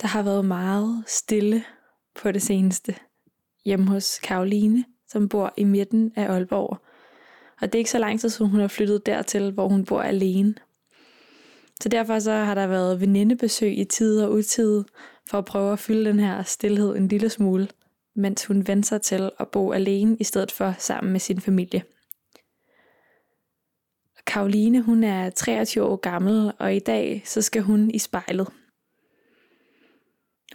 Der har været meget stille på det seneste hjemme hos Karoline, som bor i midten af Aalborg. Og det er ikke så lang tid siden, hun har flyttet dertil, hvor hun bor alene. Så derfor så har der været venindebesøg i tid og utid, for at prøve at fylde den her stillhed en lille smule, mens hun vender sig til at bo alene i stedet for sammen med sin familie. Karoline, hun er 23 år gammel, og i dag så skal hun i spejlet.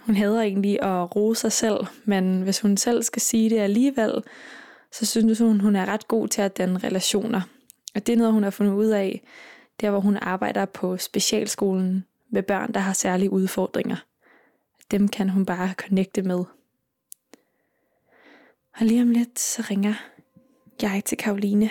Hun hader egentlig at rose sig selv, men hvis hun selv skal sige det alligevel, så synes hun, hun er ret god til at danne relationer. Og det er noget, hun har fundet ud af, der hvor hun arbejder på specialskolen med børn, der har særlige udfordringer. Dem kan hun bare connecte med. Og lige om lidt, så ringer jeg til Karoline.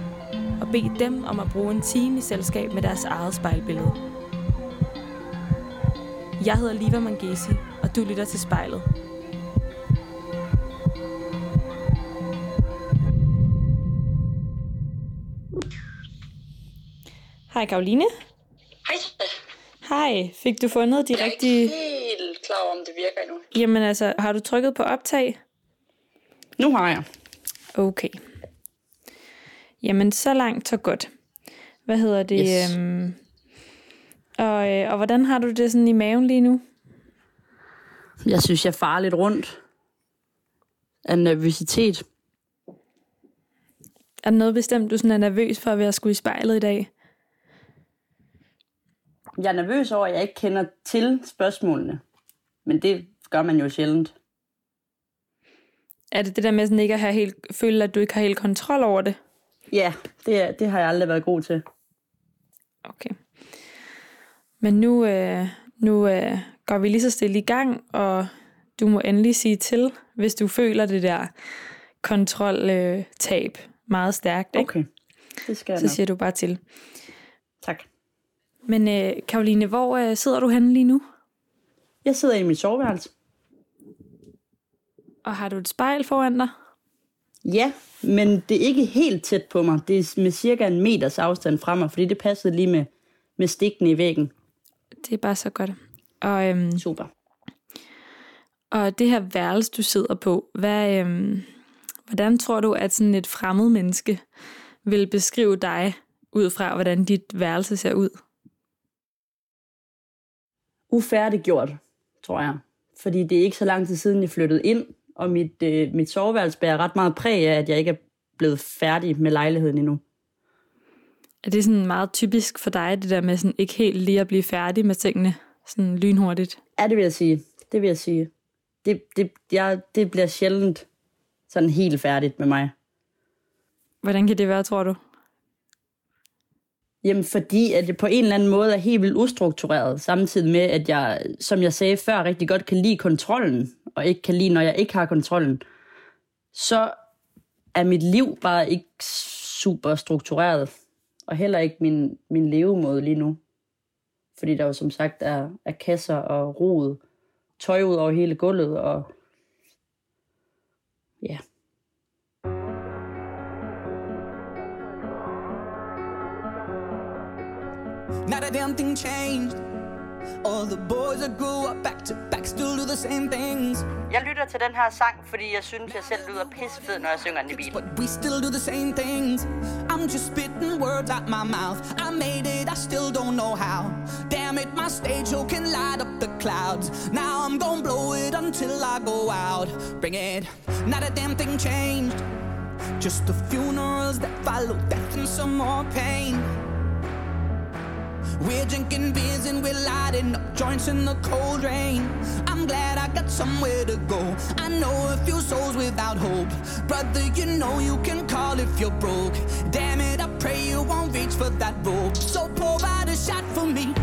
og bede dem om at bruge en time i selskab med deres eget spejlbillede. Jeg hedder Liva Mangesi, og du lytter til spejlet. Hej Karoline. Hej. Hej, fik du fundet de Jeg er rigtige... ikke helt klar over, om det virker endnu. Jamen altså, har du trykket på optag? Nu har jeg. Okay. Jamen, så langt, så godt. Hvad hedder det? Yes. Øhm, og, øh, og hvordan har du det sådan i maven lige nu? Jeg synes, jeg farer lidt rundt af nervøsitet. Er der noget bestemt, du sådan er nervøs for ved at skulle i spejlet i dag? Jeg er nervøs over, at jeg ikke kender til spørgsmålene. Men det gør man jo sjældent. Er det det der med sådan ikke at have helt, føle, at du ikke har helt kontrol over det? Ja, det, det har jeg aldrig været god til. Okay. Men nu, øh, nu øh, går vi lige så stille i gang, og du må endelig sige til, hvis du føler det der kontroltab øh, meget stærkt. Ikke? Okay, det skal jeg Så nok. siger du bare til. Tak. Men øh, Karoline, hvor øh, sidder du henne lige nu? Jeg sidder i mit soveværelse. Og har du et spejl foran dig? Ja, men det er ikke helt tæt på mig. Det er med cirka en meters afstand fra mig, fordi det passede lige med, med stikkene i væggen. Det er bare så godt. Og, øhm, Super. og det her værelse, du sidder på, hvad, øhm, hvordan tror du, at sådan et fremmed menneske vil beskrive dig, ud fra hvordan dit værelse ser ud? ufærdiggjort, tror jeg. Fordi det er ikke så lang tid siden, jeg flyttede ind, og mit, øh, mit soveværelse bærer ret meget præg af, at jeg ikke er blevet færdig med lejligheden endnu. Er det sådan meget typisk for dig, det der med sådan ikke helt lige at blive færdig med tingene, sådan lynhurtigt? Ja, det vil jeg sige. Det vil jeg sige. Det, det, jeg, det bliver sjældent sådan helt færdigt med mig. Hvordan kan det være, tror du? Jamen, fordi at det på en eller anden måde er helt vildt ustruktureret, samtidig med, at jeg, som jeg sagde før, rigtig godt kan lide kontrollen, og ikke kan lide, når jeg ikke har kontrollen, så er mit liv bare ikke super struktureret, og heller ikke min, min levemåde lige nu. Fordi der jo som sagt er, er kasser og rod, tøj ud over hele gulvet, og ja, Not a damn thing changed. All the boys that grew up back to back still do the same things. Jeg lytter til den her sang, fordi jeg synes, jeg selv lyder pissefed, når jeg synger den i bilen. But we still do the same things. I'm just spitting words out my mouth. I made it, I still don't know how. Damn it, my stage show can light up the clouds. Now I'm gonna blow it until I go out. Bring it. Not a damn thing changed. Just the funerals that follow death and some more pain. We're drinking beers and we're lighting up joints in the cold rain. I'm glad I got somewhere to go. I know a few souls without hope. Brother, you know you can call if you're broke. Damn it, I pray you won't reach for that rope. So pour out a shot for me.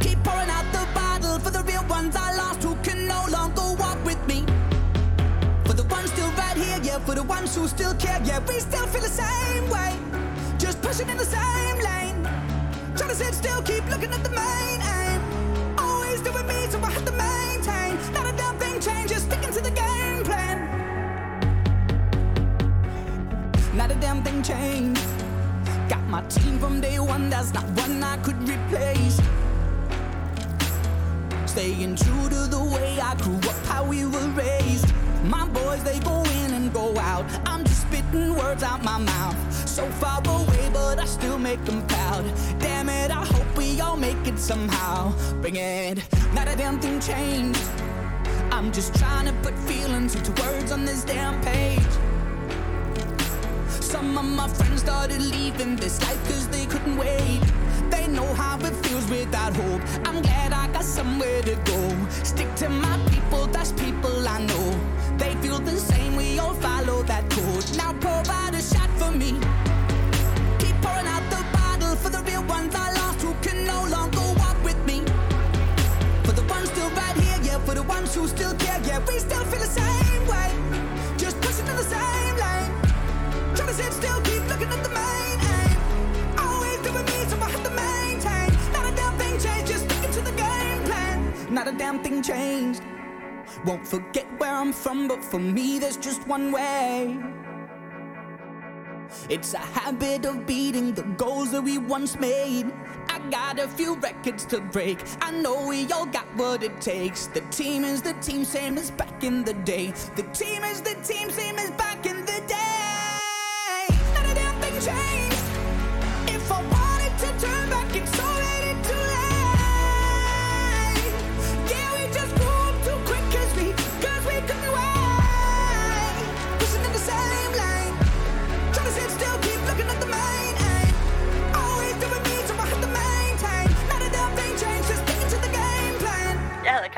Keep pouring out the bottle for the real ones I lost who can no longer walk with me. For the ones still right here, yeah, for the ones who still care, yeah, we still feel the same way. Just pushing in the same lane. Trying to sit still, keep looking at the main aim. Always doing me, so I have to maintain. Not a damn thing changes, sticking to the game plan. Not a damn thing changed. Got my team from day one, there's not one I could replace. Staying true to the way I grew up, how we were raised. My boys, they go in and go out. I'm just spitting words out my mouth. So far away, but I still make them proud. Damn it, I hope we all make it somehow. Bring it, not a damn thing changed. I'm just trying to put feelings into words on this damn page. Some of my friends started leaving this life cause they couldn't wait. They know how it feels without hope. I'm glad I got somewhere to go. Stick to my people, that's people I know. They feel the same, we all follow that code. Now provide a shot for me. Who still care, yeah, we still feel the same way. Just pushing in the same lane. Trying to sit still, keep looking at the main aim. Always doing me, so I have to maintain. Not a damn thing changed, just sticking to the game plan. Not a damn thing changed. Won't forget where I'm from, but for me, there's just one way. It's a habit of beating the goals that we once made. I got a few records to break. I know we all got what it takes. The team is the team, same as back in the day. The team is the team, same as back in the day. Not a damn thing changed.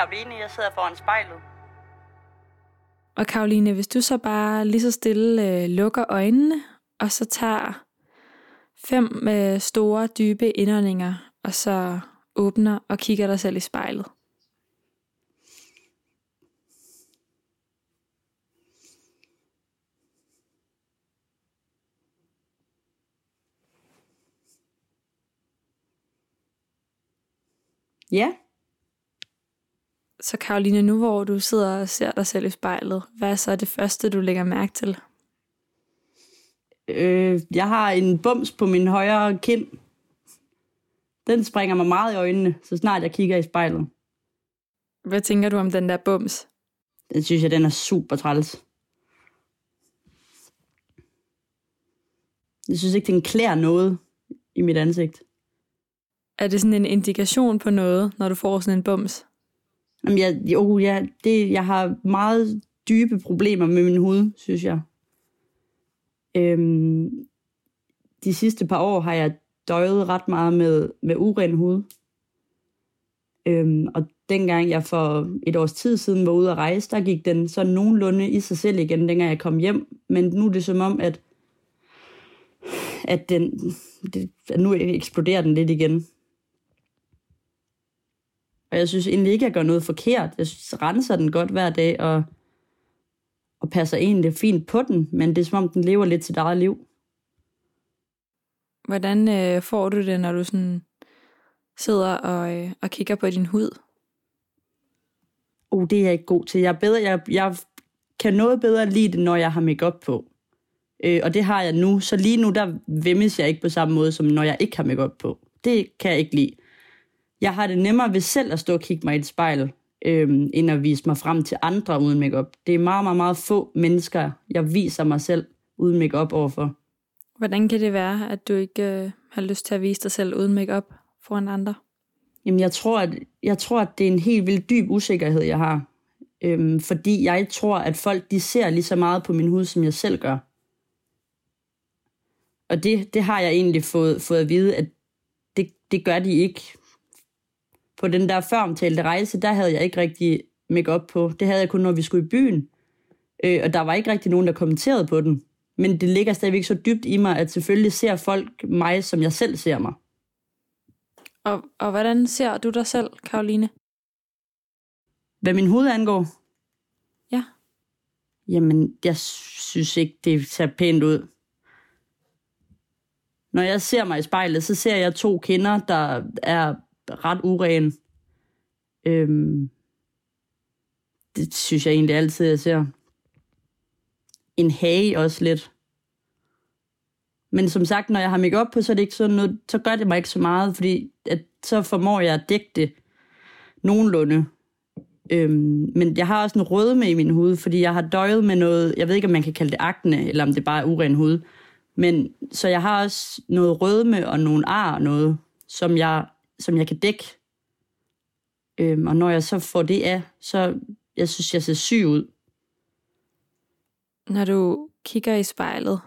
Karoline, jeg sidder foran spejlet. Og Karoline, hvis du så bare lige så stille øh, lukker øjnene, og så tager fem øh, store, dybe indåndinger, og så åbner og kigger dig selv i spejlet. Ja, Så Karoline, nu hvor du sidder og ser dig selv i spejlet, hvad er så det første, du lægger mærke til? øh, jeg har en bums på min højre kind. Den springer mig meget i øjnene, så snart jeg kigger i spejlet. Hvad tænker du om den der bums? Den synes jeg, den er super træls. Jeg synes ikke, den klæder noget i mit ansigt. Er det sådan en indikation på noget, når du får sådan en bums? Jamen, jeg, jo, jeg, det, jeg har meget dybe problemer med min hud, synes jeg. Øhm, de sidste par år har jeg døjet ret meget med, med uren hud. Øhm, og dengang jeg for et års tid siden var ude at rejse, der gik den så nogenlunde i sig selv igen, dengang jeg kom hjem. Men nu er det som om, at, at, den, det, at nu eksploderer den lidt igen. Og jeg synes egentlig ikke, at jeg gør noget forkert. Jeg synes, renser den godt hver dag, og, og passer egentlig fint på den, men det er som om, den lever lidt sit eget liv. Hvordan øh, får du det, når du sådan sidder og, øh, og kigger på din hud? Oh, det er jeg ikke god til. Jeg, er bedre, jeg, jeg kan noget bedre lide det, når jeg har makeup på. Øh, og det har jeg nu. Så lige nu, der vemmes jeg ikke på samme måde, som når jeg ikke har makeup på. Det kan jeg ikke lide. Jeg har det nemmere ved selv at stå og kigge mig i et spejl, øh, end at vise mig frem til andre uden makeup. Det er meget, meget, meget få mennesker, jeg viser mig selv uden makeup overfor. Hvordan kan det være, at du ikke øh, har lyst til at vise dig selv uden makeup foran andre? Jamen, jeg tror, at, jeg tror, at det er en helt vildt dyb usikkerhed, jeg har. Øhm, fordi jeg tror, at folk de ser lige så meget på min hud, som jeg selv gør. Og det, det har jeg egentlig fået, fået at vide, at det, det gør de ikke. På den der føromtalte rejse, der havde jeg ikke rigtig make på. Det havde jeg kun, når vi skulle i byen. Øh, og der var ikke rigtig nogen, der kommenterede på den. Men det ligger stadigvæk så dybt i mig, at selvfølgelig ser folk mig, som jeg selv ser mig. Og, og hvordan ser du dig selv, Karoline? Hvad min hoved angår? Ja. Jamen, jeg synes ikke, det ser pænt ud. Når jeg ser mig i spejlet, så ser jeg to kinder, der er ret uren. Øhm, det synes jeg egentlig altid, jeg ser. En hage også lidt. Men som sagt, når jeg har make op på, så, er det ikke sådan noget, så gør det mig ikke så meget, fordi at, så formår jeg at dække det nogenlunde. Øhm, men jeg har også en rødme i min hud, fordi jeg har døjet med noget, jeg ved ikke, om man kan kalde det akne, eller om det bare er uren hud. Men så jeg har også noget rødme og nogle ar og noget, som jeg, som jeg kan dække. Øhm, og når jeg så får det af, så jeg synes, jeg ser syg ud. Når du kigger i spejlet,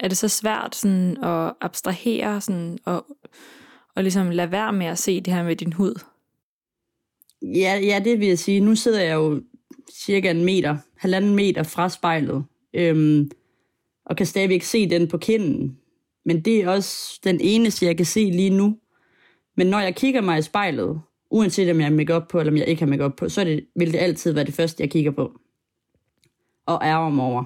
er det så svært sådan at abstrahere sådan, og, og ligesom lade være med at se det her med din hud? Ja, ja, det vil jeg sige. Nu sidder jeg jo cirka en meter, halvanden meter fra spejlet, øhm, og kan stadigvæk se den på kinden. Men det er også den eneste, jeg kan se lige nu. Men når jeg kigger mig i spejlet, uanset om jeg har make på, eller om jeg ikke har make på, så det, vil det altid være det første, jeg kigger på. Og ærger mig over.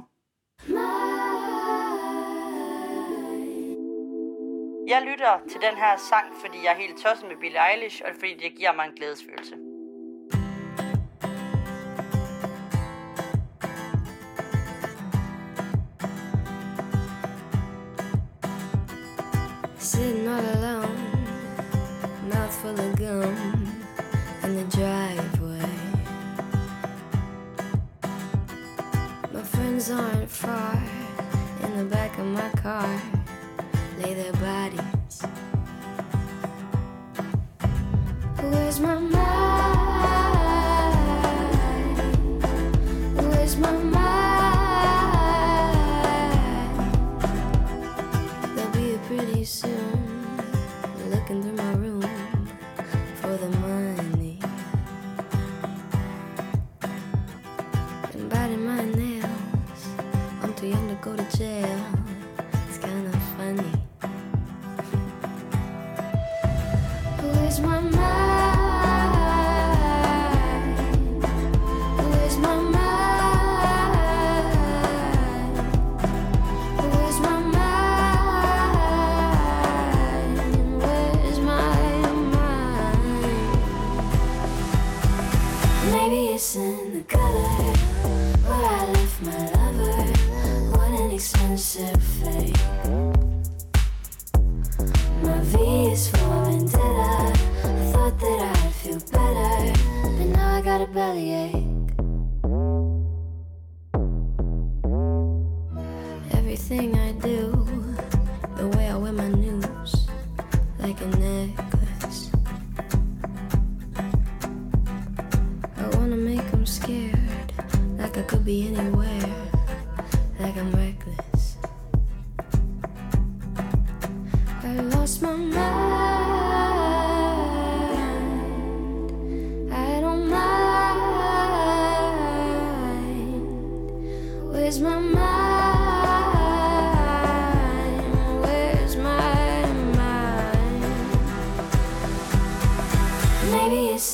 Jeg lytter til den her sang, fordi jeg er helt tosset med Billie Eilish, og fordi det giver mig en glædesfølelse. Sitting all alone, mouth full of gum in the driveway. My friends aren't far in the back of my car lay their bodies. Where's my mind?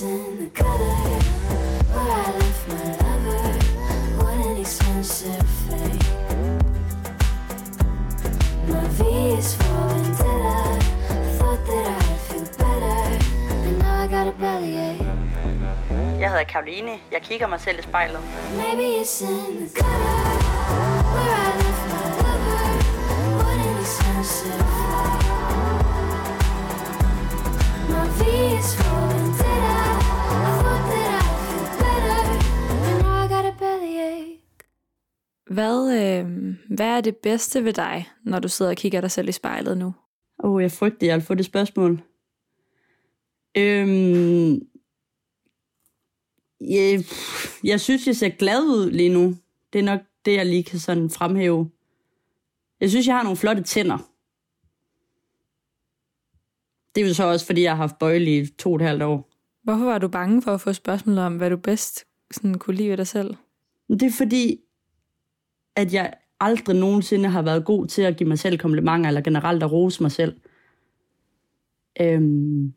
In the gutter where I left my lover. What an expensive fate. My V is for vendetta. I thought that I'd feel better, and now I got a bellyache. Jeg hedder Karoline. Jeg kigger mig selv i spejlet. Maybe it's in the gutter where I left my lover. What an expensive flight. My V is for Hvad, øh, hvad er det bedste ved dig, når du sidder og kigger dig selv i spejlet nu? Åh, oh, jeg frygter, jeg vil få det spørgsmål. Øhm, jeg, jeg synes, jeg ser glad ud lige nu. Det er nok det, jeg lige kan sådan fremhæve. Jeg synes, jeg har nogle flotte tænder. Det er jo så også, fordi jeg har haft bøjle i to og et halvt år. Hvorfor var du bange for at få spørgsmål om, hvad du bedst sådan, kunne lide ved dig selv? Det er fordi, at jeg aldrig nogensinde har været god til at give mig selv komplimenter, eller generelt at rose mig selv. Øhm,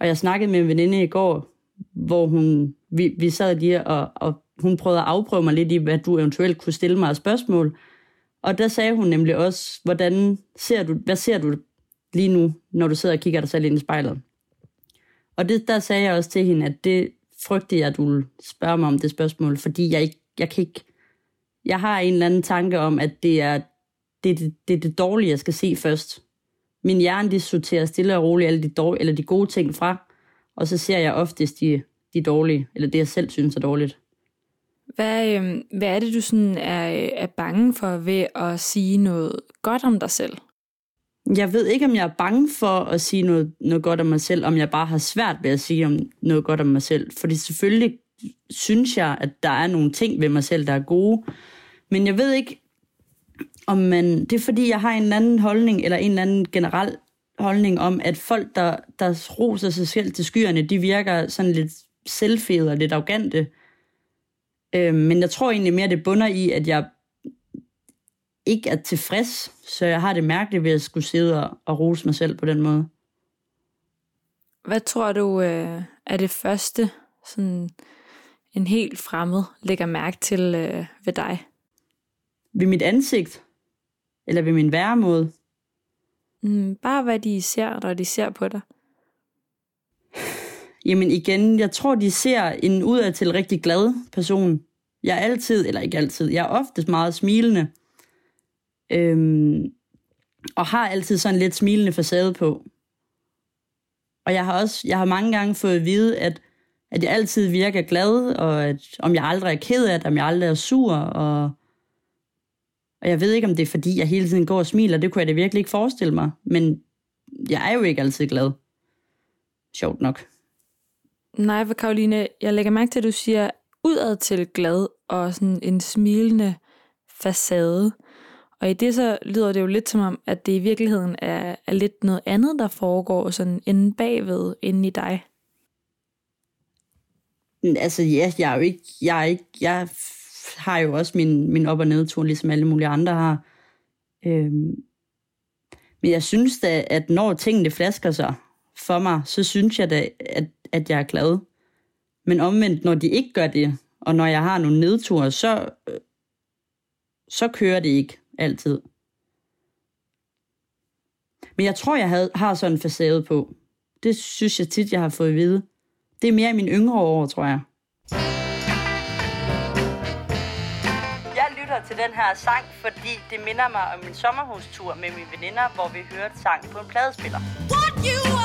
og jeg snakkede med en veninde i går, hvor hun, vi, vi sad lige, og, og hun prøvede at afprøve mig lidt i, hvad du eventuelt kunne stille mig af spørgsmål. Og der sagde hun nemlig også, hvordan ser du, hvad ser du lige nu, når du sidder og kigger dig selv ind i spejlet? Og det, der sagde jeg også til hende, at det frygter jeg, at du vil spørge mig om det spørgsmål, fordi jeg, ikke, jeg kan ikke... Jeg har en eller anden tanke om, at det er det, det, det, det dårlige, jeg skal se først. Min hjerne, de sorterer stille og roligt alle de, dårlige, eller de gode ting fra, og så ser jeg oftest de, de dårlige, eller det, jeg selv synes er dårligt. Hvad, øh, hvad er det, du sådan er, er bange for ved at sige noget godt om dig selv? Jeg ved ikke, om jeg er bange for at sige noget, noget godt om mig selv, om jeg bare har svært ved at sige om noget godt om mig selv. Fordi selvfølgelig synes jeg, at der er nogle ting ved mig selv, der er gode. Men jeg ved ikke, om man... Det er fordi, jeg har en anden holdning, eller en eller anden generel holdning om, at folk, der, der roser sig selv til skyerne, de virker sådan lidt selvfede og lidt arrogante. Øh, men jeg tror egentlig mere, det bunder i, at jeg ikke er tilfreds, så jeg har det mærkeligt ved at skulle sidde og, og rose mig selv på den måde. Hvad tror du øh, er det første, sådan en helt fremmed lægger mærke til øh, ved dig? Ved mit ansigt? Eller ved min væremåde? Mm, bare hvad de ser, når de ser på dig. Jamen igen, jeg tror, de ser en udadtil rigtig glad person. Jeg er altid, eller ikke altid, jeg er oftest meget smilende. Øhm, og har altid sådan lidt smilende facade på. Og jeg har også, jeg har mange gange fået at vide, at, at jeg altid virker glad, og at, om jeg aldrig er ked af det, om jeg aldrig er sur, og, og jeg ved ikke, om det er fordi, jeg hele tiden går og smiler, det kunne jeg da virkelig ikke forestille mig, men jeg er jo ikke altid glad. Sjovt nok. Nej, for Karoline, jeg lægger mærke til, at du siger udad til glad og sådan en smilende facade. Og i det så lyder det jo lidt som om, at det i virkeligheden er, er lidt noget andet, der foregår sådan inde bagved, inde i dig. Altså ja, jeg er jo ikke, jeg er ikke, jeg har jo også min, min op- og nedtur, ligesom alle mulige andre har. Øhm, men jeg synes da, at når tingene flasker sig for mig, så synes jeg da, at, at jeg er glad. Men omvendt, når de ikke gør det, og når jeg har nogle nedture, så, øh, så kører det ikke altid. Men jeg tror, jeg havde, har sådan en facade på. Det synes jeg tit, jeg har fået at vide. Det er mere i mine yngre år, tror jeg. Jeg lytter til den her sang, fordi det minder mig om min sommerhustur med mine veninder, hvor vi hørte sang på en pladespiller. What you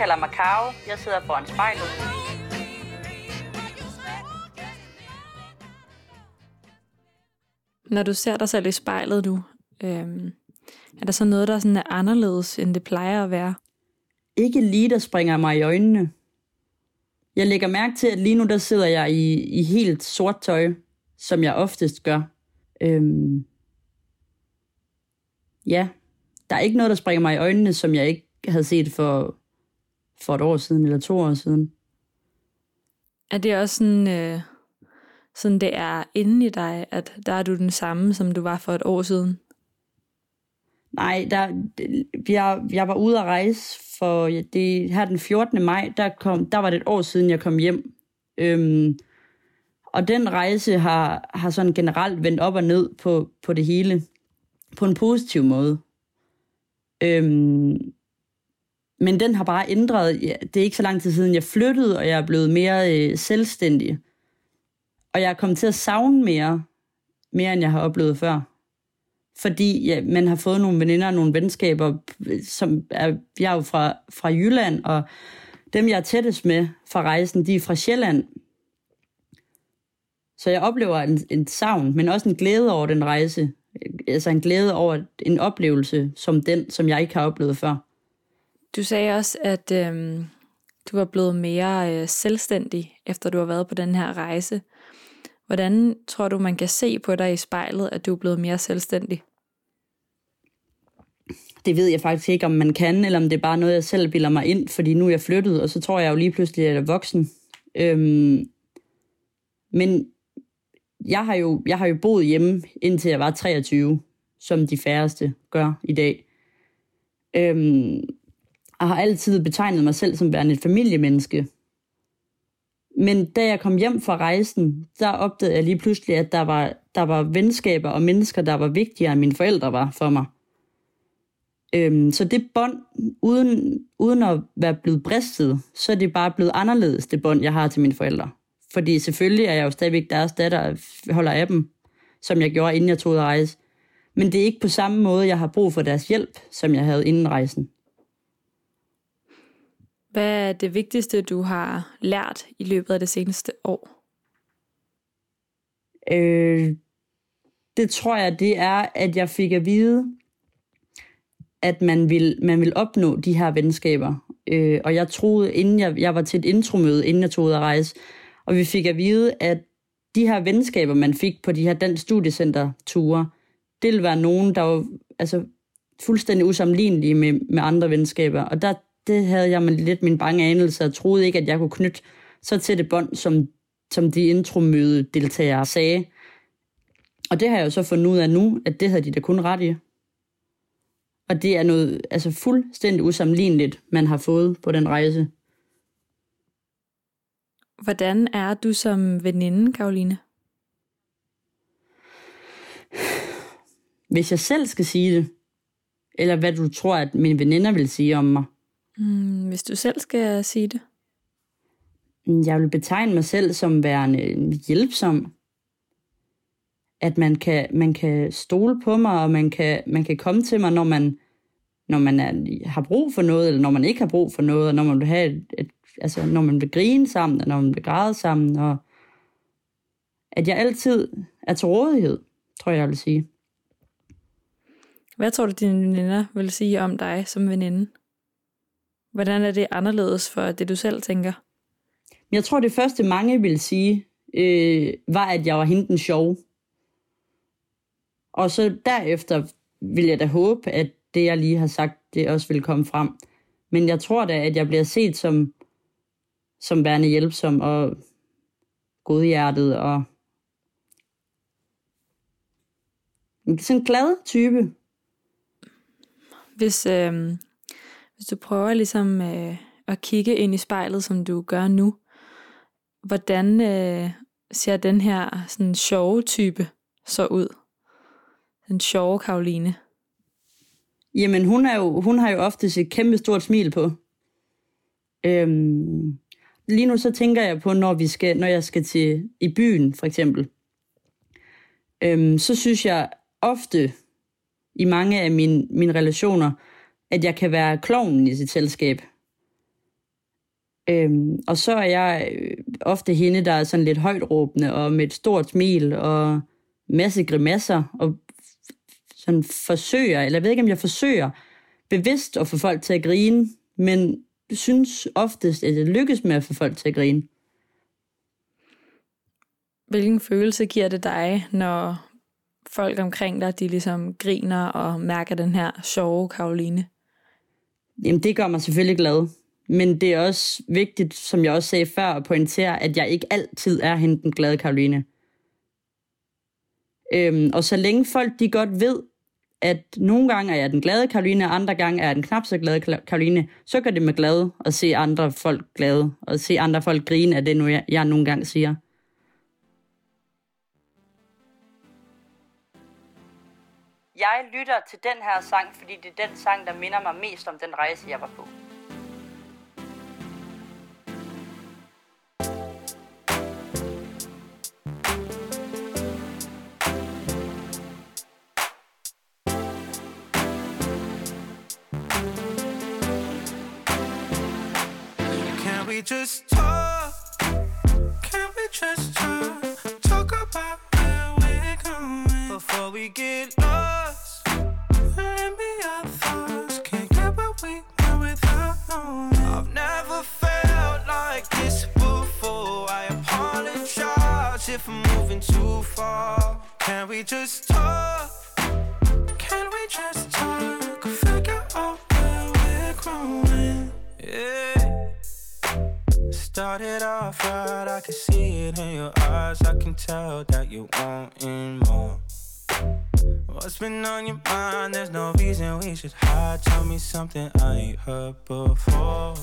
kalder mig Karo. Jeg sidder foran spejlet. Når du ser dig selv i spejlet, du, øhm, er der så noget, der sådan er anderledes, end det plejer at være? Ikke lige, der springer mig i øjnene. Jeg lægger mærke til, at lige nu der sidder jeg i, i helt sort tøj, som jeg oftest gør. Øhm, ja, der er ikke noget, der springer mig i øjnene, som jeg ikke havde set for, for et år siden eller to år siden. Er det også sådan, øh, sådan det er inde i dig, at der er du den samme, som du var for et år siden? Nej, der, jeg, jeg var ude at rejse for det her den 14. maj, der, kom, der var det et år siden, jeg kom hjem. Øhm, og den rejse har, har sådan generelt vendt op og ned på, på det hele, på en positiv måde. Øhm, men den har bare ændret. Det er ikke så lang tid siden, jeg flyttede, og jeg er blevet mere øh, selvstændig. Og jeg er kommet til at savne mere, mere end jeg har oplevet før. Fordi ja, man har fået nogle veninder og nogle venskaber, som er, jeg er jo fra, fra Jylland, og dem, jeg er tættest med fra rejsen, de er fra Sjælland. Så jeg oplever en, en savn, men også en glæde over den rejse. Altså en glæde over en oplevelse som den, som jeg ikke har oplevet før. Du sagde også, at øhm, du var blevet mere øh, selvstændig, efter du har været på den her rejse. Hvordan tror du, man kan se på dig i spejlet, at du er blevet mere selvstændig? Det ved jeg faktisk ikke, om man kan, eller om det er bare noget, jeg selv bilder mig ind, fordi nu er jeg flyttet, og så tror jeg jo lige pludselig, at jeg er voksen. Øhm, men jeg har, jo, jeg har jo boet hjemme, indtil jeg var 23, som de færreste gør i dag. Øhm, og har altid betegnet mig selv som værende et familiemenneske. Men da jeg kom hjem fra rejsen, der opdagede jeg lige pludselig, at der var, der var venskaber og mennesker, der var vigtigere end mine forældre var for mig. Øhm, så det bånd, uden, uden at være blevet bristet, så er det bare blevet anderledes, det bånd, jeg har til mine forældre. Fordi selvfølgelig er jeg jo stadigvæk deres datter, og holder af dem, som jeg gjorde, inden jeg tog ud at rejse. Men det er ikke på samme måde, jeg har brug for deres hjælp, som jeg havde inden rejsen. Hvad er det vigtigste, du har lært i løbet af det seneste år? Øh, det tror jeg, det er, at jeg fik at vide, at man vil, man vil opnå de her venskaber. Øh, og jeg troede, inden jeg, jeg var til et intromøde, inden jeg tog ud at rejse, og vi fik at vide, at de her venskaber, man fik på de her dansk studiecenter-ture, det ville være nogen, der var altså, fuldstændig usammenlignelige med, med andre venskaber. Og der, det havde jeg med lidt min bange anelse, og troede ikke, at jeg kunne knytte så til det bånd, som, som de intromøde-deltagere sagde. Og det har jeg jo så fundet ud af nu, at det havde de da kun ret i. Og det er noget altså fuldstændig usammenligneligt, man har fået på den rejse. Hvordan er du som veninde, Karoline? Hvis jeg selv skal sige det, eller hvad du tror, at mine veninder vil sige om mig. Mm, hvis du selv skal sige det. Jeg vil betegne mig selv som værende hjælpsom. At man kan, man kan stole på mig, og man kan, man kan komme til mig, når man, når man er, har brug for noget, eller når man ikke har brug for noget, og når man vil have et, et altså når man vil grine sammen, og når man vil græde sammen, og at jeg altid er til rådighed, tror jeg, jeg vil sige. Hvad tror du, dine veninder vil sige om dig som veninde? Hvordan er det anderledes for det, du selv tænker? Jeg tror, det første mange vil sige, øh, var, at jeg var hende den sjov. Og så derefter vil jeg da håbe, at det, jeg lige har sagt, det også vil komme frem. Men jeg tror da, at jeg bliver set som som værende hjælpsom og godhjertet og sådan en glad type. Hvis, øh, hvis du prøver ligesom øh, at kigge ind i spejlet, som du gør nu, hvordan øh, ser den her sådan sjove type så ud? Den sjove Karoline. Jamen, hun, er jo, hun har jo ofte et kæmpe stort smil på. Øhm, lige nu så tænker jeg på, når, vi skal, når jeg skal til i byen, for eksempel. Øhm, så synes jeg ofte i mange af mine, mine relationer, at jeg kan være klovnen i sit selskab. Øhm, og så er jeg øh, ofte hende, der er sådan lidt højt råbende, og med et stort smil, og masse grimasser, og sådan forsøger, eller jeg ved ikke, om jeg forsøger bevidst at få folk til at grine, men synes oftest, at jeg lykkes med at få folk til at grine. Hvilken følelse giver det dig, når folk omkring dig, de ligesom griner og mærker den her sjove Karoline? Jamen, det gør mig selvfølgelig glad. Men det er også vigtigt, som jeg også sagde før, at pointere, at jeg ikke altid er hende den glade Karoline. Øhm, og så længe folk de godt ved, at nogle gange er jeg den glade Karoline, og andre gange er jeg den knap så glade Karoline, så gør det mig glad at se andre folk glade, og se andre folk grine af det, nu jeg, jeg nogle gange siger. Jeg lytter til den her sang, fordi det er den sang, der minder mig mest om den rejse, jeg var på. we just talk? Can we just talk? Talk about where we're going before we get lost. If I'm moving too far. Can we just talk? Can we just talk? Figure out where we're growing. Yeah. Started off right, I can see it in your eyes. I can tell that you wanting more. What's been on your mind? There's no reason we should hide. Tell me something I ain't heard before.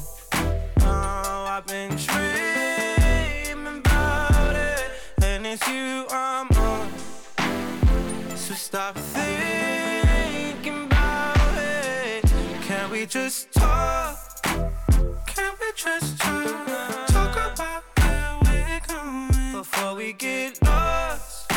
Oh, I've been and it's you I'm on. So stop thinking about it. Can we just talk? Can we just talk? Talk about where we're going before we get lost.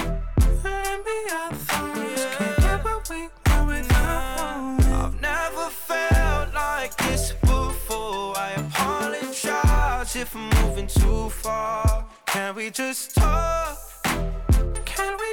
Let me our thoughts. Can't get what we want without. I've never felt like this before. I apologize if I'm moving too far. Can we just talk?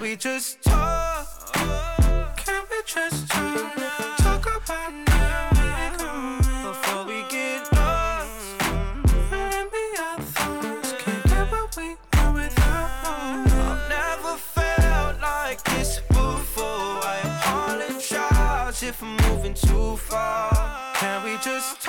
Can we just talk? Can we just talk? Talk about now before we get lost. Let me our thoughts. Can't get what we want without knowing. I've never felt like this before. I apologize if I'm moving too far. Can we just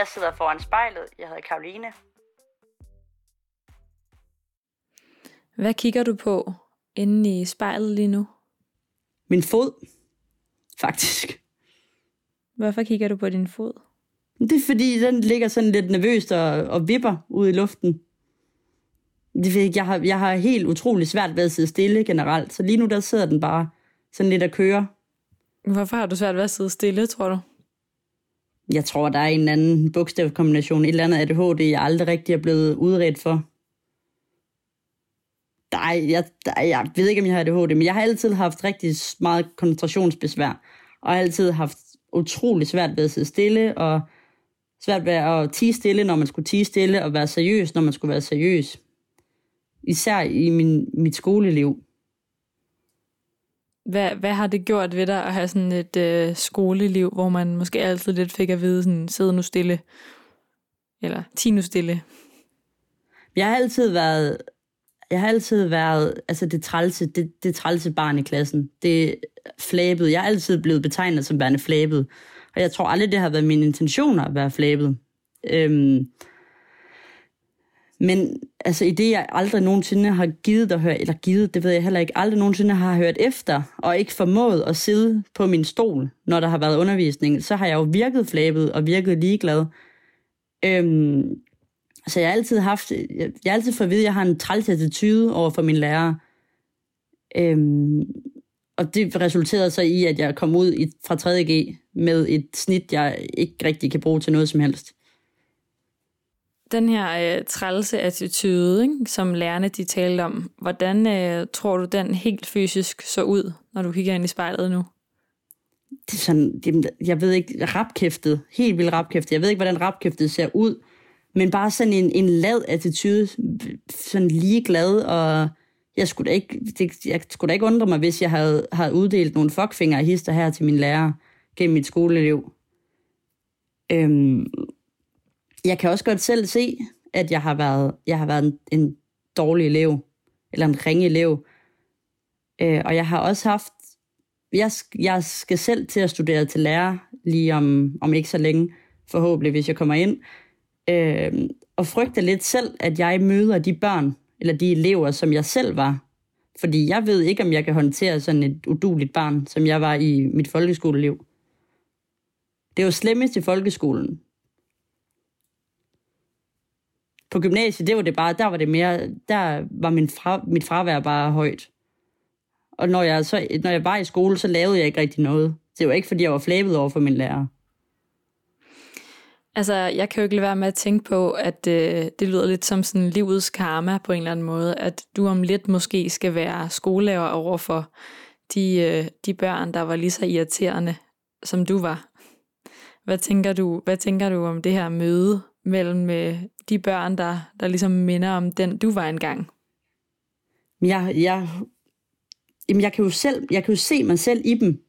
Jeg sidder foran spejlet. Jeg hedder Karoline. Hvad kigger du på inde i spejlet lige nu? Min fod, faktisk. Hvorfor kigger du på din fod? Det er fordi, den ligger sådan lidt nervøst og, og vipper ud i luften. Det ved jeg, jeg har, jeg har helt utrolig svært ved at sidde stille generelt, så lige nu der sidder den bare sådan lidt at køre. Hvorfor har du svært ved at sidde stille, tror du? Jeg tror, der er en eller anden bogstavkombination, et eller andet ADHD, jeg aldrig rigtig er blevet udredt for. Nej, jeg, der, jeg ved ikke, om jeg har ADHD, men jeg har altid haft rigtig meget koncentrationsbesvær, og har altid haft utrolig svært ved at sidde stille, og svært ved at tige stille, når man skulle tige stille, og være seriøs, når man skulle være seriøs. Især i min, mit skoleliv. Hvad, hvad har det gjort ved dig at have sådan et øh, skoleliv, hvor man måske altid lidt fik at vide, sådan, sidde nu stille? Eller ti nu stille. Jeg har altid været, jeg har altid været, altså det trælse, det, det trælse barn i klassen. Det flæbet. Jeg er altid blevet betegnet som værende flæbet. Og jeg tror aldrig, det har været min intention at være flæbet. Øhm, men altså i det, jeg aldrig nogensinde har givet at høre, eller givet, det ved jeg heller ikke, aldrig nogensinde har hørt efter, og ikke formået at sidde på min stol, når der har været undervisning, så har jeg jo virket flabet og virket ligeglad. Øhm, så jeg har altid haft, jeg, jeg har altid fået at vide, at jeg har en træls attitude over for min lærer. Øhm, og det resulterede så i, at jeg kom ud i, fra 3.G med et snit, jeg ikke rigtig kan bruge til noget som helst den her øh, trælse attitude, ikke, som lærerne de talte om, hvordan øh, tror du, den helt fysisk så ud, når du kigger ind i spejlet nu? Det er sådan, jeg ved ikke, rapkæftet, helt vildt rapkæftet. Jeg ved ikke, hvordan rapkæftet ser ud, men bare sådan en, en lad attitude, sådan lige glad, og jeg skulle da ikke, det, jeg skulle da ikke undre mig, hvis jeg havde, havde uddelt nogle fuckfinger hister her til min lærer gennem mit skoleliv. Øhm, jeg kan også godt selv se, at jeg har været, jeg har været en, en dårlig elev, eller en ringe elev. Øh, og jeg har også haft, jeg, jeg skal selv til at studere til lærer, lige om, om ikke så længe, forhåbentlig, hvis jeg kommer ind. Øh, og frygter lidt selv, at jeg møder de børn, eller de elever, som jeg selv var. Fordi jeg ved ikke, om jeg kan håndtere sådan et uduligt barn, som jeg var i mit folkeskoleliv. Det er jo slemmest i folkeskolen på gymnasiet, det var det bare, der var det mere, der var min fra, mit fravær bare højt. Og når jeg, så, når jeg var i skole, så lavede jeg ikke rigtig noget. Det var ikke, fordi jeg var flabet over for min lærer. Altså, jeg kan jo ikke lade være med at tænke på, at øh, det lyder lidt som sådan livets karma på en eller anden måde, at du om lidt måske skal være skolelærer over for de, øh, de børn, der var lige så irriterende, som du var. Hvad tænker du, hvad tænker du om det her møde mellem øh, de børn, der, der ligesom minder om den, du var engang? Jeg, jeg, jamen jeg, kan jo selv, jeg kan jo se mig selv i dem.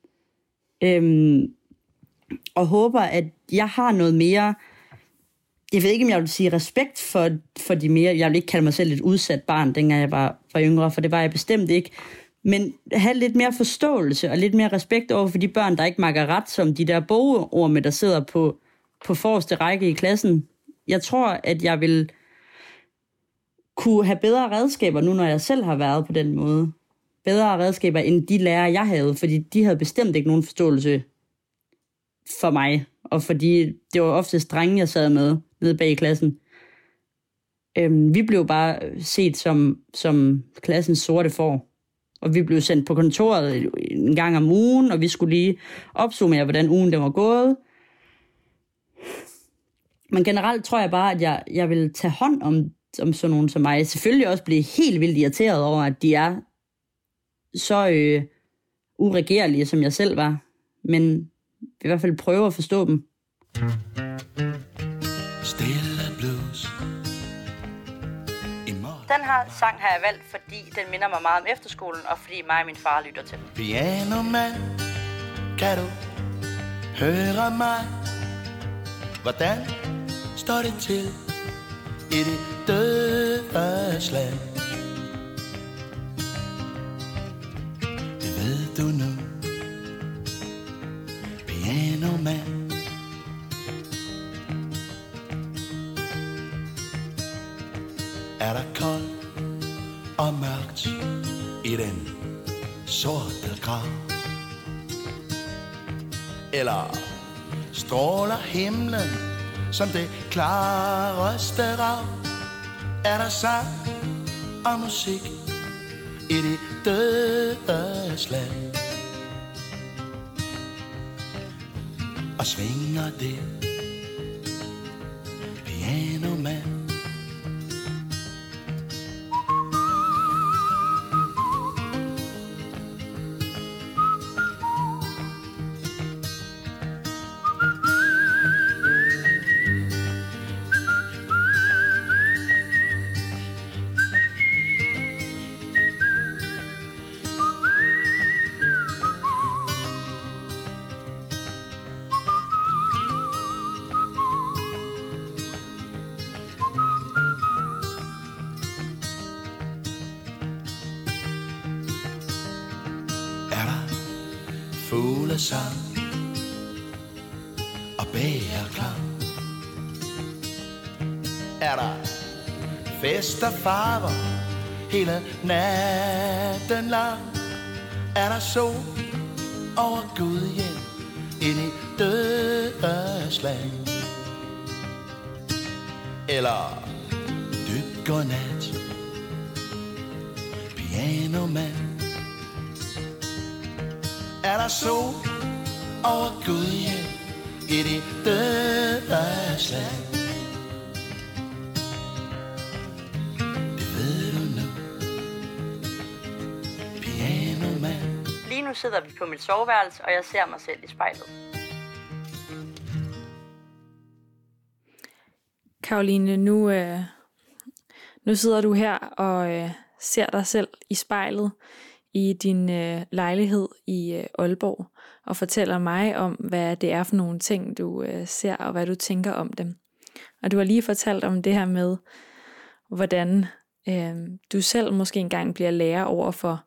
Øhm, og håber, at jeg har noget mere... Jeg ved ikke, om jeg vil sige respekt for, for de mere... Jeg vil ikke kalde mig selv et udsat barn, dengang jeg var, var yngre, for det var jeg bestemt ikke. Men have lidt mere forståelse og lidt mere respekt over for de børn, der ikke makker ret, som de der bogord med, der sidder på, på forreste række i klassen, jeg tror, at jeg vil kunne have bedre redskaber nu, når jeg selv har været på den måde. Bedre redskaber end de lærer, jeg havde, fordi de havde bestemt ikke nogen forståelse for mig, og fordi det var ofte drenge, jeg sad med nede bag i klassen. Øhm, vi blev bare set som, som klassens sorte får. Og vi blev sendt på kontoret en gang om ugen, og vi skulle lige opsummere, hvordan ugen den var gået. Men generelt tror jeg bare, at jeg, jeg vil tage hånd om, om sådan nogen som mig. Selvfølgelig også blive helt vildt irriteret over, at de er så øh, uregerlige, som jeg selv var. Men i hvert fald prøve at forstå dem. Stille blues. Den her sang har jeg valgt, fordi den minder mig meget om efterskolen, og fordi mig og min far lytter til den. Piano man, kan du høre mig? Hvordan står det til i det dødes land. Det ved du nu, piano man. Er der kold og mørkt i den sorte grav? Eller stråler himlen som det klareste rav er der sang og musik i det dødes land. Og svinger det sang og bærklang. Er der fest og farver hele natten lang? Er der sol over Gud hjem ind i dødsland? Eller dyb godnat, pianomand? er der sol over Gudhjem i det dødes land. Det ved du nu, piano man. Lige nu sidder vi på mit soveværelse, og jeg ser mig selv i spejlet. Karoline, nu, øh, nu sidder du her og øh, ser dig selv i spejlet i din øh, lejlighed i øh, Aalborg og fortæller mig om, hvad det er for nogle ting, du øh, ser, og hvad du tænker om dem. Og du har lige fortalt om det her med, hvordan øh, du selv måske engang bliver lærer over for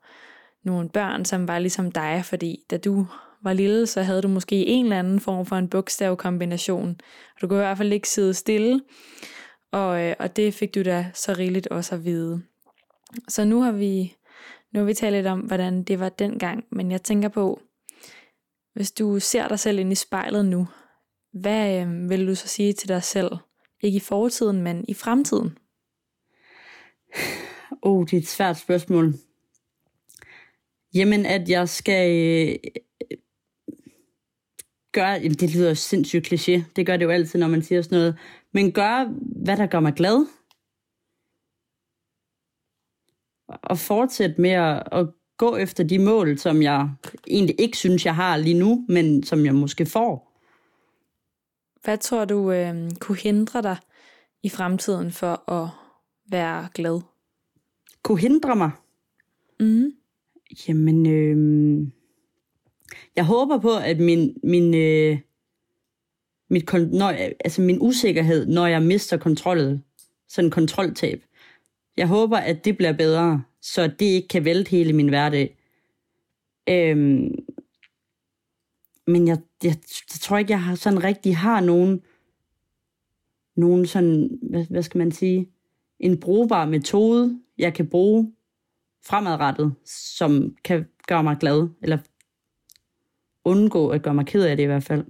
nogle børn, som var ligesom dig, fordi da du var lille, så havde du måske en eller anden form for en bogstavkombination. Og du kunne i hvert fald ikke sidde stille, og, øh, og det fik du da så rigeligt også at vide. Så nu har vi nu har vi talt lidt om, hvordan det var dengang, men jeg tænker på, hvis du ser dig selv ind i spejlet nu, hvad øh, vil du så sige til dig selv? Ikke i fortiden, men i fremtiden? Oh, det er et svært spørgsmål. Jamen, at jeg skal øh, gøre, jamen, det lyder sindssygt kliché, det gør det jo altid, når man siger sådan noget, men gør, hvad der gør mig glad, at fortsætte med at, at gå efter de mål, som jeg egentlig ikke synes, jeg har lige nu, men som jeg måske får. Hvad tror du øh, kunne hindre dig i fremtiden for at være glad? Kunne hindre mig? Mm. Jamen, øh, jeg håber på, at min, min, øh, mit, når, altså min usikkerhed, når jeg mister kontrollet, sådan en kontroltab, jeg håber, at det bliver bedre, så det ikke kan vælte hele min hverdag. Øhm, men jeg, jeg, jeg tror ikke, jeg har sådan rigtig har nogen, nogen sådan, hvad, hvad skal man sige, en brugbar metode, jeg kan bruge fremadrettet, som kan gøre mig glad, eller undgå at gøre mig ked af det i hvert fald.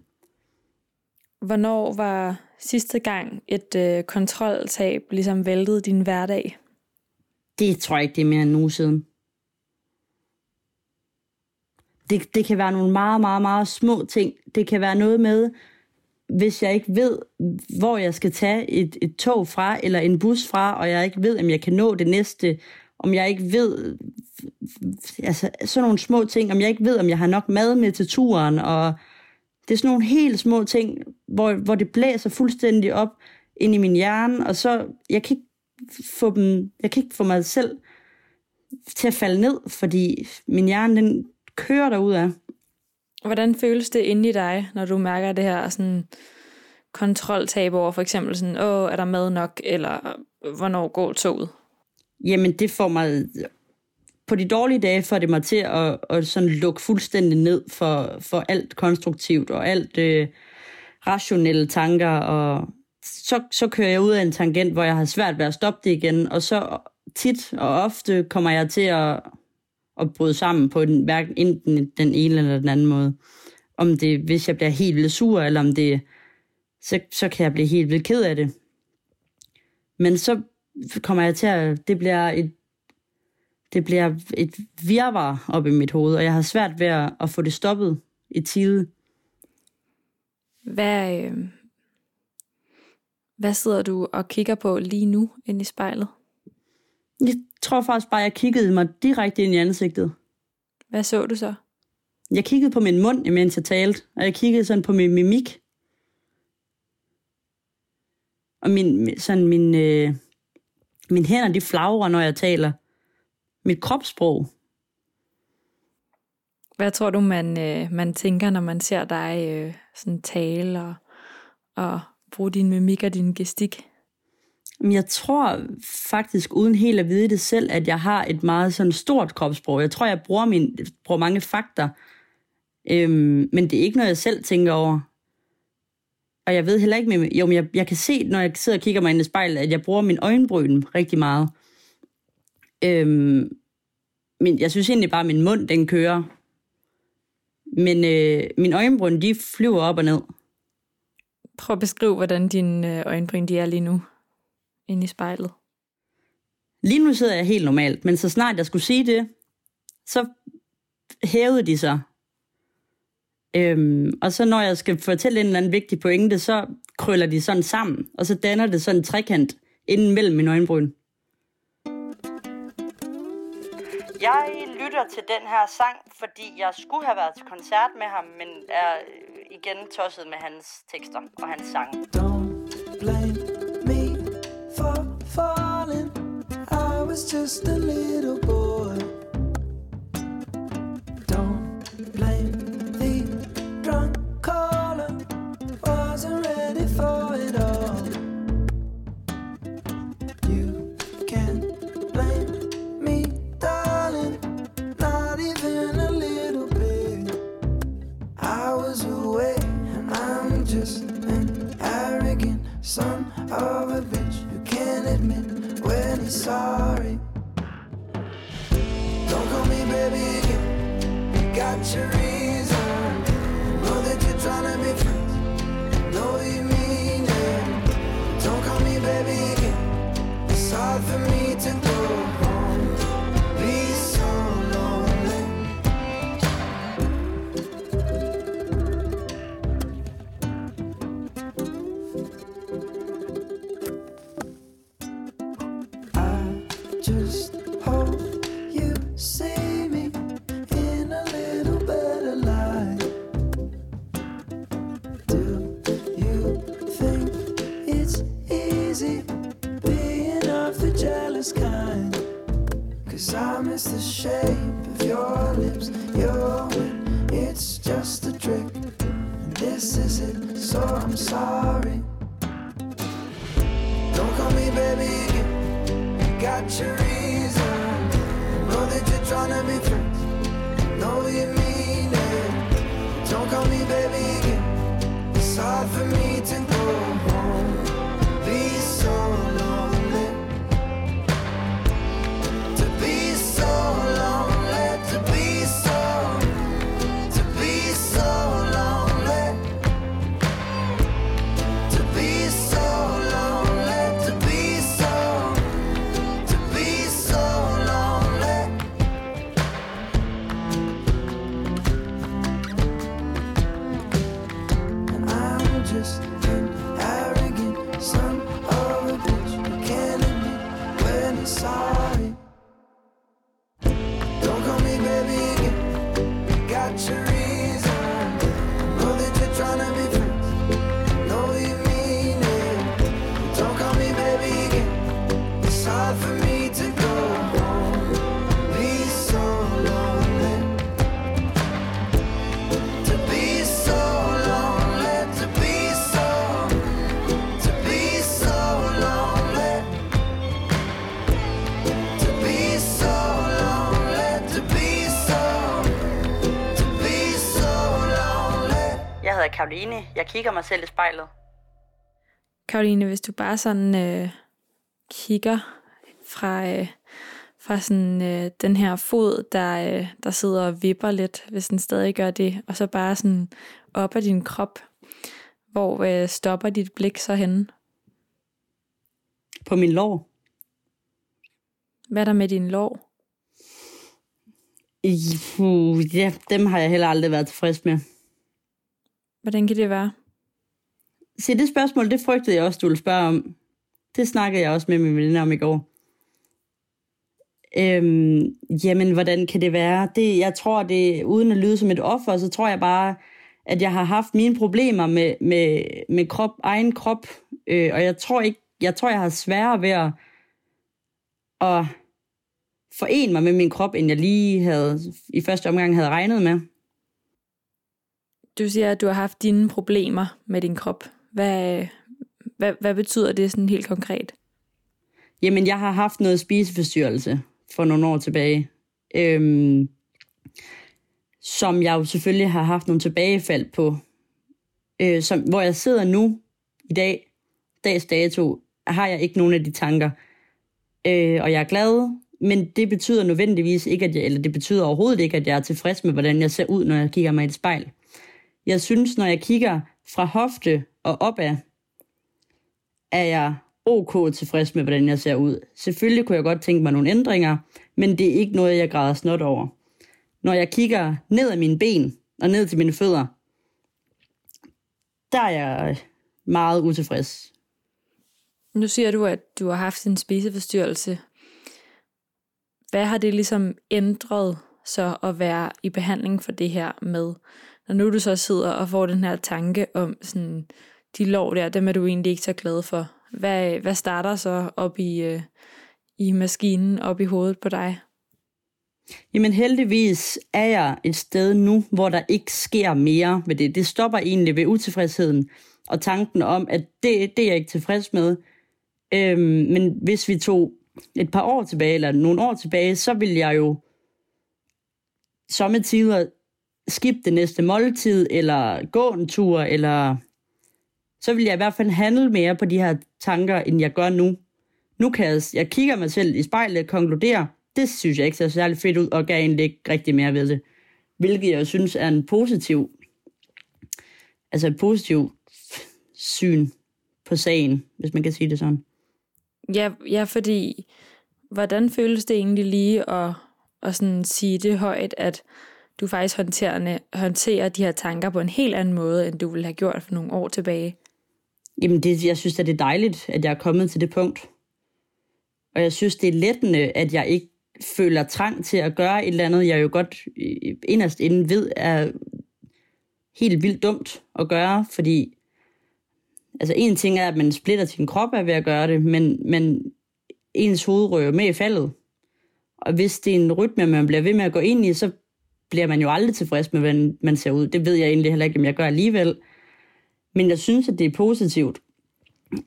Hvornår var sidste gang et øh, kontroltab ligesom væltede din hverdag? Det tror jeg ikke, det er mere end en uge siden. Det, det kan være nogle meget, meget, meget små ting. Det kan være noget med, hvis jeg ikke ved, hvor jeg skal tage et, et tog fra, eller en bus fra, og jeg ikke ved, om jeg kan nå det næste, om jeg ikke ved, altså sådan nogle små ting, om jeg ikke ved, om jeg har nok mad med til turen, og det er sådan nogle helt små ting, hvor, hvor det blæser fuldstændig op ind i min hjerne, og så, jeg kan ikke få dem, jeg kan ikke få mig selv til at falde ned, fordi min hjerne, den kører af. Hvordan føles det inde i dig, når du mærker det her sådan kontroltab over for eksempel sådan, åh, er der mad nok, eller hvornår går toget? Jamen, det får mig, på de dårlige dage får det mig til at, at sådan lukke fuldstændig ned for, for alt konstruktivt, og alt øh, rationelle tanker, og så, så kører jeg ud af en tangent, hvor jeg har svært ved at stoppe det igen, og så tit og ofte kommer jeg til at, at bryde sammen på den, hverken enten den ene eller den anden måde. Om det, hvis jeg bliver helt vildt sur, eller om det, så, så kan jeg blive helt vildt ked af det. Men så kommer jeg til at, det bliver et, det bliver et virvar op i mit hoved, og jeg har svært ved at, at få det stoppet i tide. Hvad, øh, hvad sidder du og kigger på lige nu ind i spejlet? Jeg tror faktisk bare, jeg kiggede mig direkte ind i ansigtet. Hvad så du så? Jeg kiggede på min mund, imens jeg talte, og jeg kiggede sådan på min mimik. Og min, sådan min, øh, mine hænder, de flagrer, når jeg taler. Mit kropssprog. Hvad tror du, man, øh, man tænker, når man ser dig øh, sådan tale og, og bruge din mimik og din gestik? Jeg tror faktisk, uden helt at vide det selv, at jeg har et meget sådan stort kropssprog. Jeg tror, jeg bruger, min, bruger mange fakter Øhm, men det er ikke noget, jeg selv tænker over. Og jeg ved heller ikke, med, jo, men jeg, jeg kan se, når jeg sidder og kigger mig ind i spejlet, at jeg bruger min øjenbryn rigtig meget. Øhm, men jeg synes egentlig bare, at min mund, den kører. Men øh, min øjenbryn, de flyver op og ned. Prøv at beskrive, hvordan dine øh, øjenbryn de er lige nu inde i spejlet. Lige nu sidder jeg helt normalt, men så snart jeg skulle sige det, så hævede de sig. Øhm, og så når jeg skal fortælle en eller anden vigtig pointe, så krøller de sådan sammen, og så danner det sådan en trekant inden mellem mine øjenbryn. Jeg lytter til den her sang, fordi jeg skulle have været til koncert med ham, men er igen tosset med hans tekster og hans sang. Don't blame me for falling. I was just a little boy. He's sorry. Don't call me baby again. You got your reason. Know that you're trying to be friends. Know you mean it. Don't call me baby again. It's hard for me Jeg kigger mig selv i spejlet. Karoline, hvis du bare sådan øh, kigger fra, øh, fra sådan, øh, den her fod, der, øh, der sidder og vipper lidt, hvis den stadig gør det, og så bare sådan op af din krop, hvor øh, stopper dit blik så henne? På min lår. Hvad er der med din lår? Uh, ja, dem har jeg heller aldrig været tilfreds med. Hvordan kan det være? Se, det spørgsmål, det frygtede jeg også, du ville spørge om. Det snakkede jeg også med min veninde om i går. Øhm, jamen, hvordan kan det være? Det, jeg tror, det uden at lyde som et offer, så tror jeg bare, at jeg har haft mine problemer med, med, med krop, egen krop. Øh, og jeg tror ikke, jeg tror, jeg har sværere ved at, at forene mig med min krop, end jeg lige havde i første omgang havde regnet med. Du siger, at du har haft dine problemer med din krop. Hvad, hvad, hvad betyder det sådan helt konkret? Jamen, jeg har haft noget spiseforstyrrelse for nogle år tilbage, øhm, som jeg jo selvfølgelig har haft nogle tilbagefald på. Øh, som, hvor jeg sidder nu, i dag, dags dato, har jeg ikke nogen af de tanker. Øh, og jeg er glad, men det betyder nødvendigvis ikke, at jeg, eller det betyder overhovedet ikke, at jeg er tilfreds med, hvordan jeg ser ud, når jeg kigger mig i et spejl. Jeg synes, når jeg kigger fra hofte og opad, er jeg ok tilfreds med, hvordan jeg ser ud. Selvfølgelig kunne jeg godt tænke mig nogle ændringer, men det er ikke noget, jeg græder snot over. Når jeg kigger ned ad mine ben og ned til mine fødder, der er jeg meget utilfreds. Nu siger du, at du har haft en spiseforstyrrelse. Hvad har det ligesom ændret så at være i behandling for det her med, når nu du så sidder og får den her tanke om sådan, de lov der, dem er du egentlig ikke så glad for. Hvad, hvad starter så op i, øh, i maskinen, op i hovedet på dig? Jamen heldigvis er jeg et sted nu, hvor der ikke sker mere ved det. Det stopper egentlig ved utilfredsheden og tanken om, at det, det er jeg ikke tilfreds med. Øhm, men hvis vi tog et par år tilbage, eller nogle år tilbage, så ville jeg jo sommetider skip det næste måltid, eller gå en tur, eller så vil jeg i hvert fald handle mere på de her tanker, end jeg gør nu. Nu kan jeg, jeg kigger mig selv i spejlet og konkluderer, det synes jeg ikke ser særlig fedt ud, og gav egentlig ikke rigtig mere ved det. Hvilket jeg synes er en positiv, altså et positiv syn på sagen, hvis man kan sige det sådan. Ja, ja fordi hvordan føles det egentlig lige at, at sådan sige det højt, at du faktisk håndterende, håndterer de her tanker på en helt anden måde, end du ville have gjort for nogle år tilbage? Jamen, det, jeg synes at det er dejligt, at jeg er kommet til det punkt. Og jeg synes, det er lettende, at jeg ikke føler trang til at gøre et eller andet, jeg jo godt øh, inderst inden ved er helt vildt dumt at gøre, fordi altså en ting er, at man splitter sin krop af ved at gøre det, men, men ens hoved rører med i faldet. Og hvis det er en rytme, man bliver ved med at gå ind i, så bliver man jo aldrig tilfreds med, hvordan man ser ud. Det ved jeg egentlig heller ikke, om jeg gør alligevel. Men jeg synes, at det er positivt,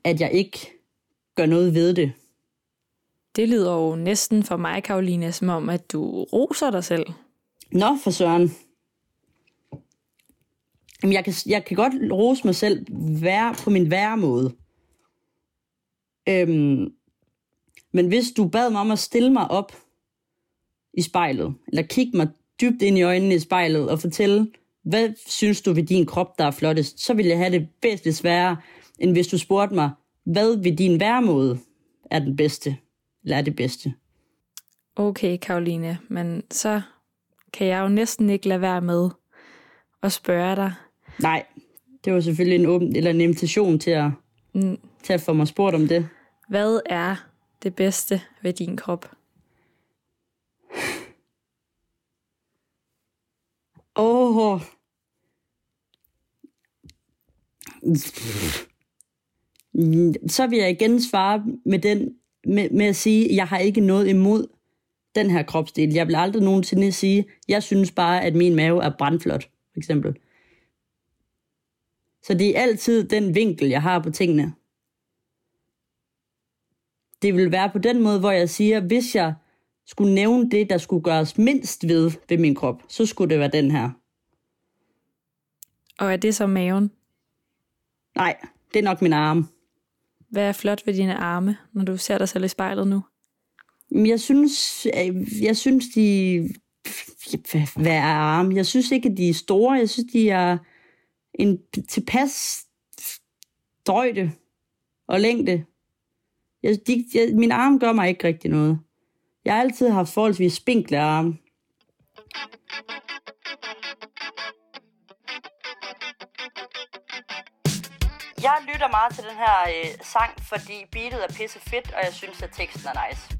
at jeg ikke gør noget ved det. Det lyder jo næsten for mig, Karoline, som om, at du roser dig selv. Nå, for søren. Jamen, jeg kan, jeg kan godt rose mig selv være på min værre måde. Øhm, men hvis du bad mig om at stille mig op i spejlet, eller kigge mig dybt ind i øjnene i spejlet og fortælle, hvad synes du ved din krop, der er flottest, så vil jeg have det bedste sværere, end hvis du spurgte mig, hvad ved din væremåde er den bedste, eller er det bedste. Okay, Karoline, men så kan jeg jo næsten ikke lade være med at spørge dig. Nej, det var selvfølgelig en, åben, eller en invitation til at, mm. til at få mig spurgt om det. Hvad er det bedste ved din krop? Åh, oh, så vil jeg igen svare med, den, med, med at sige, at jeg har ikke noget imod den her kropsdel. Jeg vil aldrig nogensinde sige, jeg synes bare, at min mave er brandflot, for eksempel. Så det er altid den vinkel, jeg har på tingene. Det vil være på den måde, hvor jeg siger, hvis jeg skulle nævne det, der skulle gøres mindst ved ved min krop, så skulle det være den her. Og er det så maven? Nej, det er nok min arme. Hvad er flot ved dine arme, når du ser dig selv i spejlet nu? Jeg synes, øh, jeg synes de... Hvad er arme? Jeg synes ikke, at de er store. Jeg synes, de er en tilpas drøjde og længde. Jeg, de, jeg, min arm gør mig ikke rigtig noget. Jeg har altid haft forholdsvis spinkle arme. Jeg lytter meget til den her øh, sang, fordi beatet er pisse fedt, og jeg synes, at teksten er nice.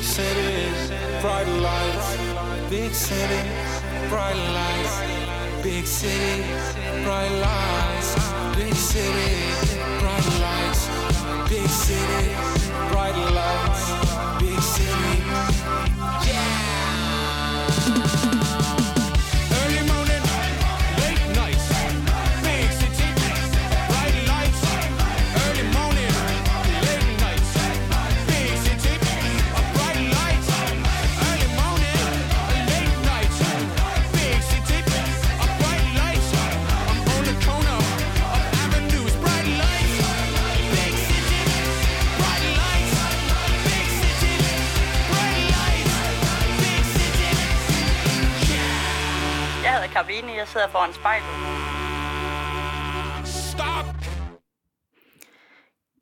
Big city, bright lights, big city, bright lights, big city, bright lights, big city, bright lights, big city, bright lights, Karoline, jeg sidder foran spejlet. Stop!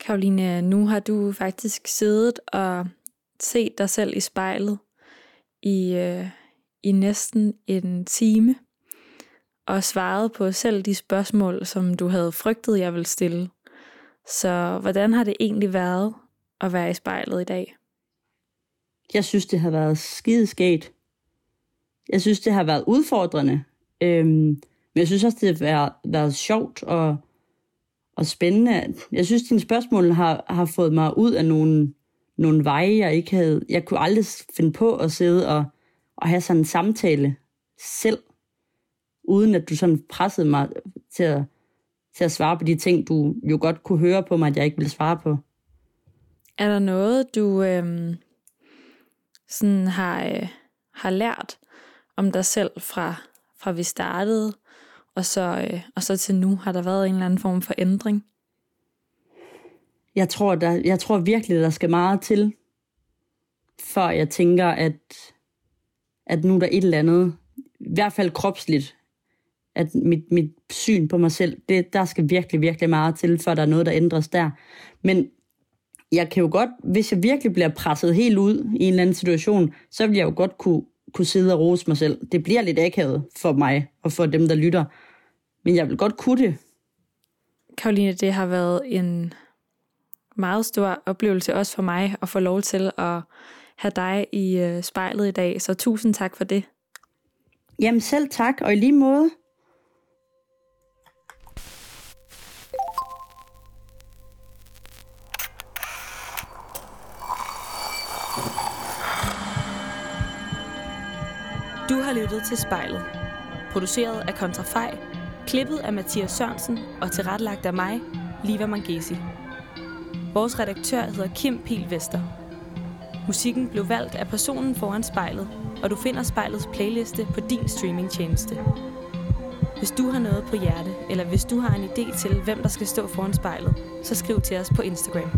Karoline, nu har du faktisk siddet og set dig selv i spejlet i, øh, i næsten en time og svaret på selv de spørgsmål, som du havde frygtet, jeg ville stille. Så hvordan har det egentlig været at være i spejlet i dag? Jeg synes, det har været skideskægt. Jeg synes, det har været udfordrende. Øhm, men jeg synes også, det har været, været sjovt og, og spændende. Jeg synes, dine spørgsmål har, har fået mig ud af nogle, nogle veje, jeg ikke havde. Jeg kunne aldrig finde på at sidde og, og have sådan en samtale selv, uden at du sådan pressede mig til at, til at svare på de ting, du jo godt kunne høre på mig, at jeg ikke ville svare på. Er der noget, du øh, sådan har, øh, har lært om dig selv fra, fra vi startede, og så, øh, og så til nu? Har der været en eller anden form for ændring? Jeg tror, der, jeg tror virkelig, der skal meget til, før jeg tænker, at, at nu er der et eller andet, i hvert fald kropsligt, at mit, mit syn på mig selv, det, der skal virkelig, virkelig meget til, før der er noget, der ændres der. Men jeg kan jo godt, hvis jeg virkelig bliver presset helt ud i en eller anden situation, så vil jeg jo godt kunne, kunne sidde og rose mig selv. Det bliver lidt akavet for mig og for dem, der lytter. Men jeg vil godt kunne det. Karoline, det har været en meget stor oplevelse også for mig at få lov til at have dig i øh, spejlet i dag. Så tusind tak for det. Jamen selv tak, og i lige måde. Har lyttet til spejlet. Produceret af Kontrafej, klippet af Mathias Sørensen og tilrettelagt af mig, Liva Mangesi. Vores redaktør hedder Kim Pil Vester. Musikken blev valgt af personen foran spejlet, og du finder spejlets playliste på din streamingtjeneste. Hvis du har noget på hjerte, eller hvis du har en idé til, hvem der skal stå foran spejlet, så skriv til os på Instagram.